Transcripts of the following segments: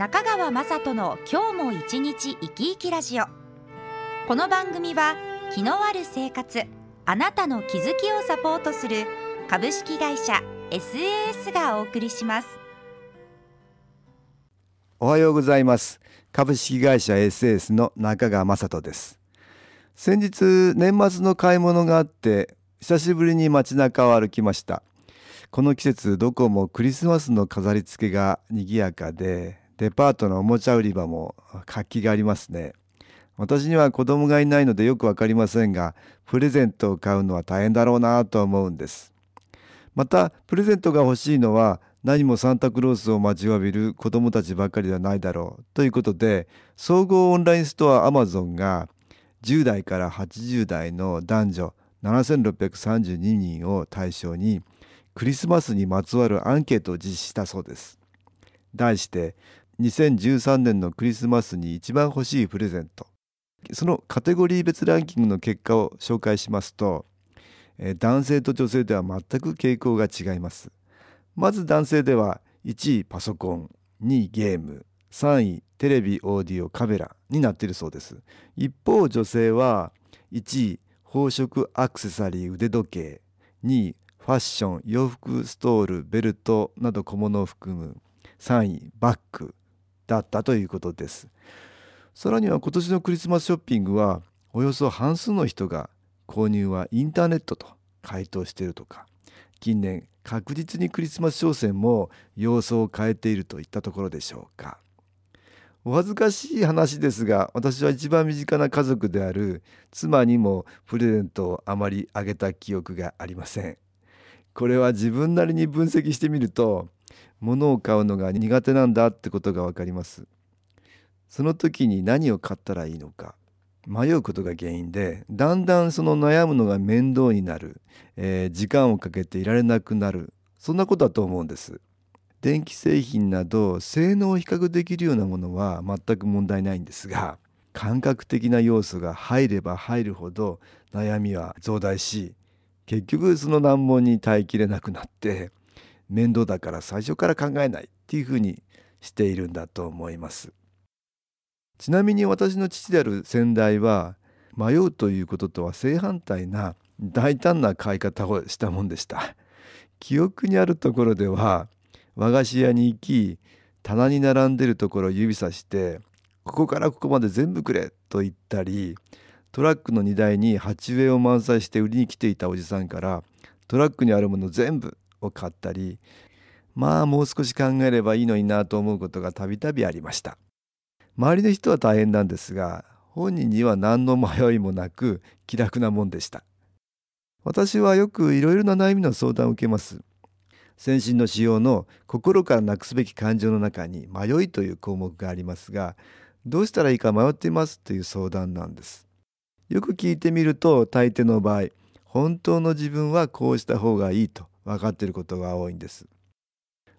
中川雅人の今日も一日生き生きラジオ。この番組は気のある生活あなたの気づきをサポートする株式会社 SAS がお送りします。おはようございます。株式会社 SAS の中川雅人です。先日年末の買い物があって久しぶりに街中を歩きました。この季節どこもクリスマスの飾り付けが賑やかでデパートのおもちゃ売り場も活気がありますね。私には子供がいないのでよくわかりませんがプレゼントを買うのは大変だろうなと思うんです。またプレゼントが欲しいのは何もサンタクロースを待ちわびる子供たちばかりではないだろうということで総合オンラインストアアマゾンが10代から80代の男女7632人を対象にクリスマスにまつわるアンケートを実施したそうです。題して2013年のクリスマスに一番欲しいプレゼント。そのカテゴリー別ランキングの結果を紹介しますと男性と女性では全く傾向が違います。まず男性では1位パソコン2位ゲーム3位テレビオーディオカメラになっているそうです。一方女性は1位宝飾アクセサリー腕時計2位ファッション洋服ストールベルトなど小物を含む3位バッグ。だったということです。さらには今年のクリスマスショッピングはおよそ半数の人が購入はインターネットと回答しているとか近年確実にクリスマス商戦も様相を変えているといったところでしょうか。お恥ずかしい話ですが私は一番身近な家族である妻にもプレゼントをあまりあげた記憶がありません。これは自分なりに分析してみると物を買うのが苦手なんだってことがわかります。その時に何を買ったらいいのか。迷うことが原因でだんだんその悩むのが面倒になる、えー、時間をかけていられなくなる。そんなことだと思うんです。電気製品など性能を比較できるようなものは全く問題ないんですが感覚的な要素が入れば入るほど悩みは増大し結局その難問に耐えきれなくなって面倒だから最初から考えないっていうふうにしているんだと思います。ちなみに私の父である先代は迷うということとは正反対な大胆な買い方をしたもんでした。記憶にあるところでは和菓子屋に行き棚に並んでるところを指さして「ここからここまで全部くれ」と言ったりトラックの荷台に鉢植えを満載して売りに来ていたおじさんからトラックにあるもの全部を買ったりまあもう少し考えればいいのになと思うことがたびたびありました。周りの人は大変なんですが本人には何の迷いもなく気楽なもんでした。私はよくいろいろな悩みの相談を受けます。先進の仕様の心からなくすべき感情の中に迷いという項目がありますがどうしたらいいか迷っていますという相談なんです。よく聞いてみると大抵の場合本当の自分はこうした方がいいと分かっていることが多いんです。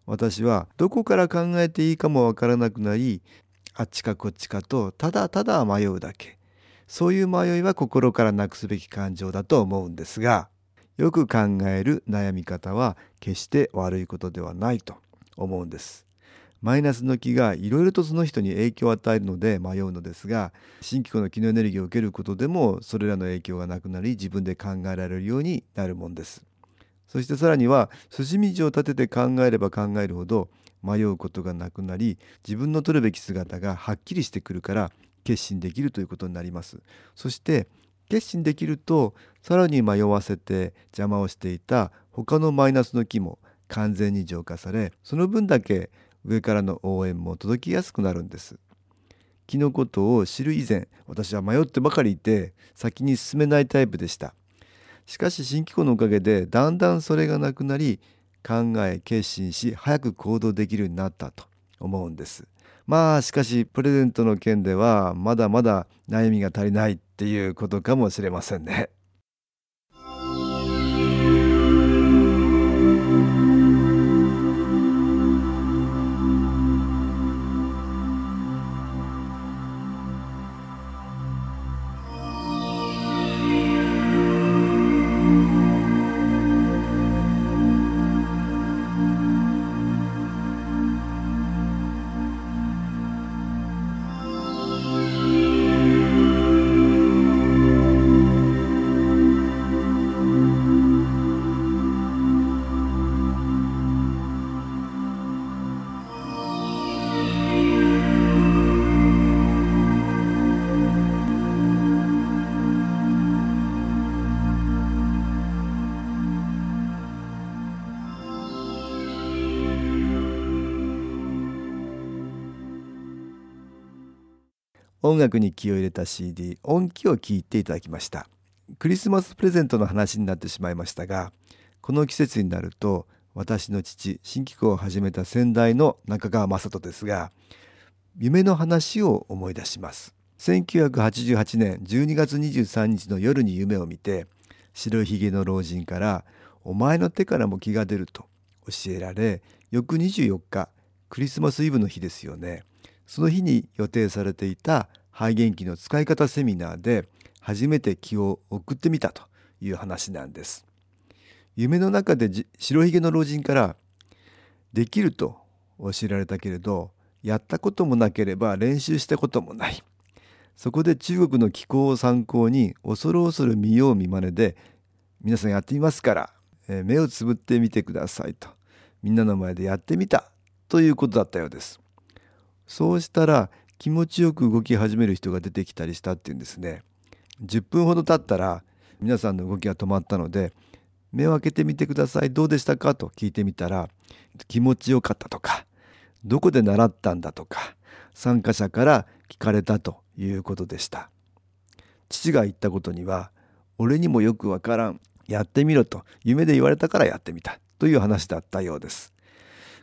私はどこから考えていいかもわからなくなりあっちかこっちかとただただ迷うだけ。そういう迷いは心からなくすべき感情だと思うんですがよく考える悩み方は決して悪いことではないと思うんです。マイナスの気がいろいろとその人に影響を与えるので迷うのですが新機構の気のエネルギーを受けることでもそれらの影響がなくなり自分で考えられるようになるもんです。そしてさらには筋道を立てて考えれば考えるほど迷うことがなくなり自分の取るべき姿がはっきりしてくるから決心できるということになります。そして決心できるとさらに迷わせて邪魔をしていた他のマイナスの気も完全に浄化されその分だけ上からの応援も届きやすくなるんです。気のことを知る以前私は迷ってばかりいて先に進めないタイプでした。しかし新機構のおかげでだんだんそれがなくなり考え決心し早く行動できるようになったと思うんです。まあしかしプレゼントの件ではまだまだ悩みが足りないっていうことかもしれませんね。音楽に気を入れた CD 音機を聴いていただきました。クリスマスプレゼントの話になってしまいましたがこの季節になると私の父新機構を始めた先代の中川雅人ですが夢の話を思い出します。1988年12月23日の夜に夢を見て白ひげの老人から「お前の手からも気が出る」と教えられ翌24日クリスマスイブの日ですよね。その日に予定されていた肺元気の使い方セミナーで初めて気を送ってみたという話なんです。夢の中で白ひげの老人からできると教えられたけれどやったこともなければ練習したこともない。そこで中国の気候を参考に恐る恐る見よう見まねで皆さんやってみますから、え目をつぶってみてくださいと。みんなの前でやってみたということだったようです。そうしたら気持ちよく動き始める人が出てきたりしたっていうんですね。10分ほど経ったら皆さんの動きが止まったので目を開けてみてください。どうでしたかと聞いてみたら気持ちよかったとかどこで習ったんだとか参加者から聞かれたということでした。父が言ったことには俺にもよくわからんやってみろと夢で言われたからやってみたという話だったようです。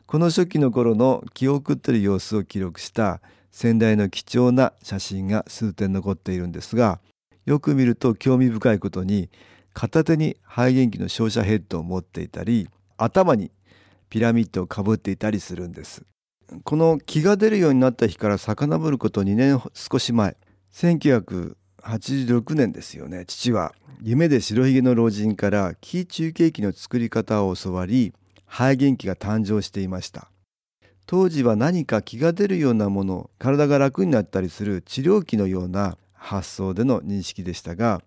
この初期の頃の記憶ってる様子を記録した先代の貴重な写真が数点残っているんですがよく見ると興味深いことに片手に肺元気の照射ヘッドを持っていたり頭にピラミッドをかぶっていたりするんです。この気が出るようになった日から遡ること2年少し前1986年ですよね。父は夢で白ひげの老人から気中継機の作り方を教わり肺元気が誕生していました。当時は何か気が出るようなもの体が楽になったりする治療器のような発想での認識でしたが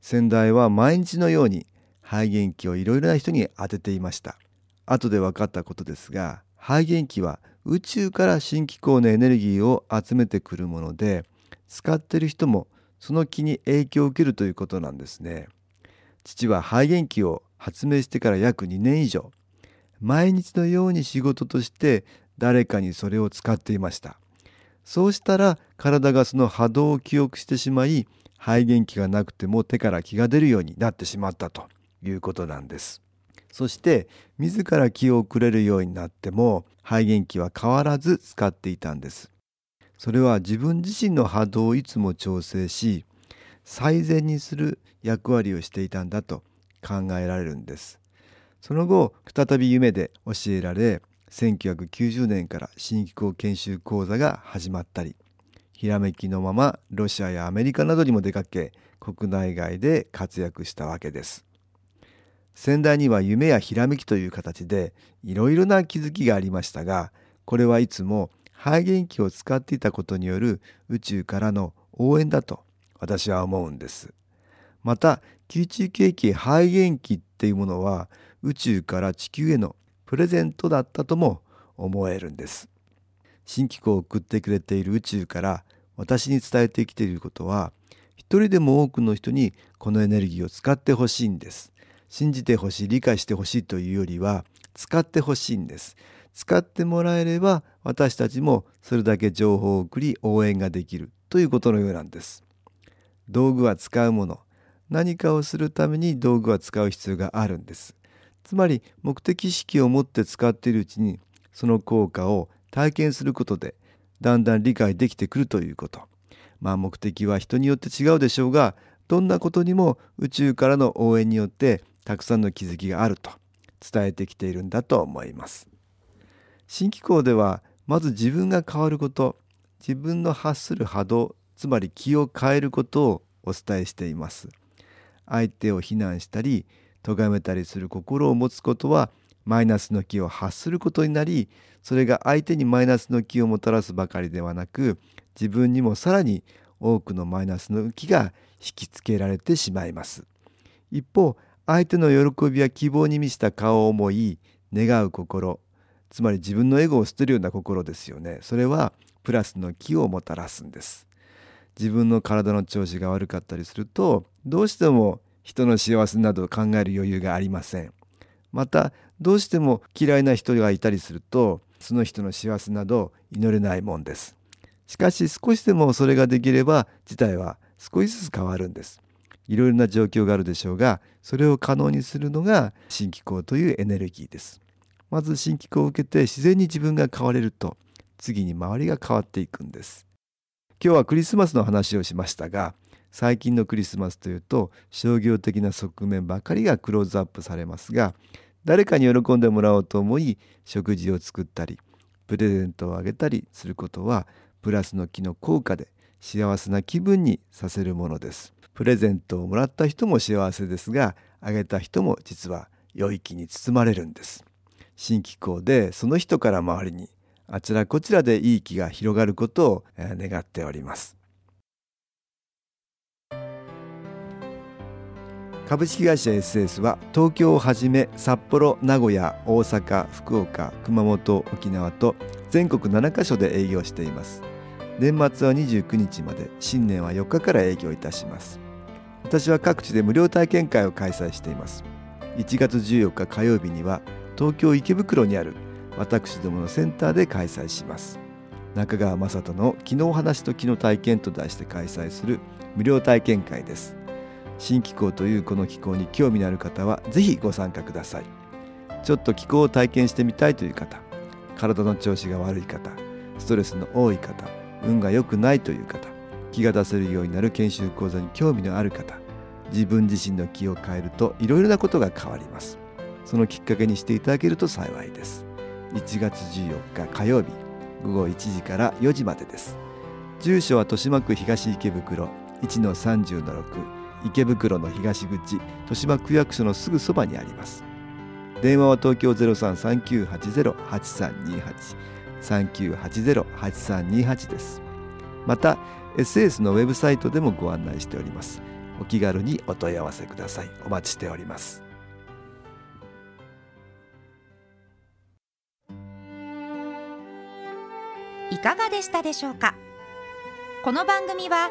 先代は毎日のように肺元気をいろいろな人に当てていました。後で分かったことですが肺元気は宇宙から新機構のエネルギーを集めてくるもので使っている人もその気に影響を受けるということなんですね。父は肺元気を発明してから約2年以上毎日のように仕事として誰かにそれを使っていました。そうしたら体がその波動を記憶してしまい肺元気がなくても手から気が出るようになってしまったということなんです。そして自ら気を送れるようになっても肺元気は変わらず使っていたんです。それは自分自身の波動をいつも調整し最善にする役割をしていたんだと考えられるんです。その後再び夢で教えられ1990年から新機構研修講座が始まったりひらめきのままロシアやアメリカなどにも出かけ国内外で活躍したわけです。先代には夢やひらめきという形でいろいろな気づきがありましたがこれはいつも肺元気を使っていたことによる宇宙からの応援だと私は思うんです。また吸中景気肺元気っていうものは宇宙から地球へのプレゼントだったとも思えるんです。新機構を送ってくれている宇宙から私に伝えてきていることは一人でも多くの人にこのエネルギーを使ってほしいんです。信じてほしい理解してほしいというよりは使ってほしいんです。使ってもらえれば私たちもそれだけ情報を送り応援ができるということのようなんです。道具は使うもの。何かをするために道具は使う必要があるんです。つまり目的意識を持って使っているうちにその効果を体験することでだんだん理解できてくるということ。まあ目的は人によって違うでしょうがどんなことにも宇宙からの応援によってたくさんの気づきがあると伝えてきているんだと思います。新機構ではまず自分が変わること自分の発する波動つまり気を変えることをお伝えしています。相手を非難したり咎めたりする心を持つことはマイナスの気を発することになりそれが相手にマイナスの気をもたらすばかりではなく自分にもさらに多くのマイナスの気が引きつけられてしまいます。一方相手の喜びや希望に満ちた顔を思い願う心つまり自分のエゴを捨てるような心ですよね。それはプラスの気をもたらすんです。自分の体の調子が悪かったりするとどうしても人の幸せなど考える余裕がありません。またどうしても嫌いな人がいたりするとその人の幸せなど祈れないもんです。しかし少しでもそれができれば事態は少しずつ変わるんです。いろいろな状況があるでしょうがそれを可能にするのが新機構というエネルギーです。まず新機構を受けて自然に自分が変われると次に周りが変わっていくんです。今日はクリスマスの話をしましたが最近のクリスマスというと商業的な側面ばかりがクローズアップされますが誰かに喜んでもらおうと思い食事を作ったりプレゼントをあげたりすることはプラスの気の効果で幸せな気分にさせるものです。プレゼントをもらった人も幸せですがあげた人も実は良い気に包まれるんです。新機構でその人から周りにあちらこちらでいい気が広がることを願っております。株式会社 SS は東京をはじめ札幌名古屋大阪福岡熊本沖縄と全国7カ所で営業しています。年末は29日まで新年は4日から営業いたします。私は各地で無料体験会を開催しています。1月14日火曜日には東京池袋にある私どものセンターで開催します。中川雅人の「昨日話と昨日体験」と題して開催する無料体験会です。新気候というこの気候に興味のある方はぜひご参加ください。ちょっと気候を体験してみたいという方体の調子が悪い方ストレスの多い方運が良くないという方気が出せるようになる研修講座に興味のある方自分自身の気を変えるといろいろなことが変わります。そのきっかけにしていただけると幸いです。1月14日火曜日午後1時から4時までです。住所は豊島区東池袋1-30-6池袋の東口豊島区役所のすぐそばにあります。電話は東京0339808328 3980-8328です。また SS のウェブサイトでもご案内しております。お気軽にお問い合わせください。お待ちしております。いかがでしたでしょうか？この番組は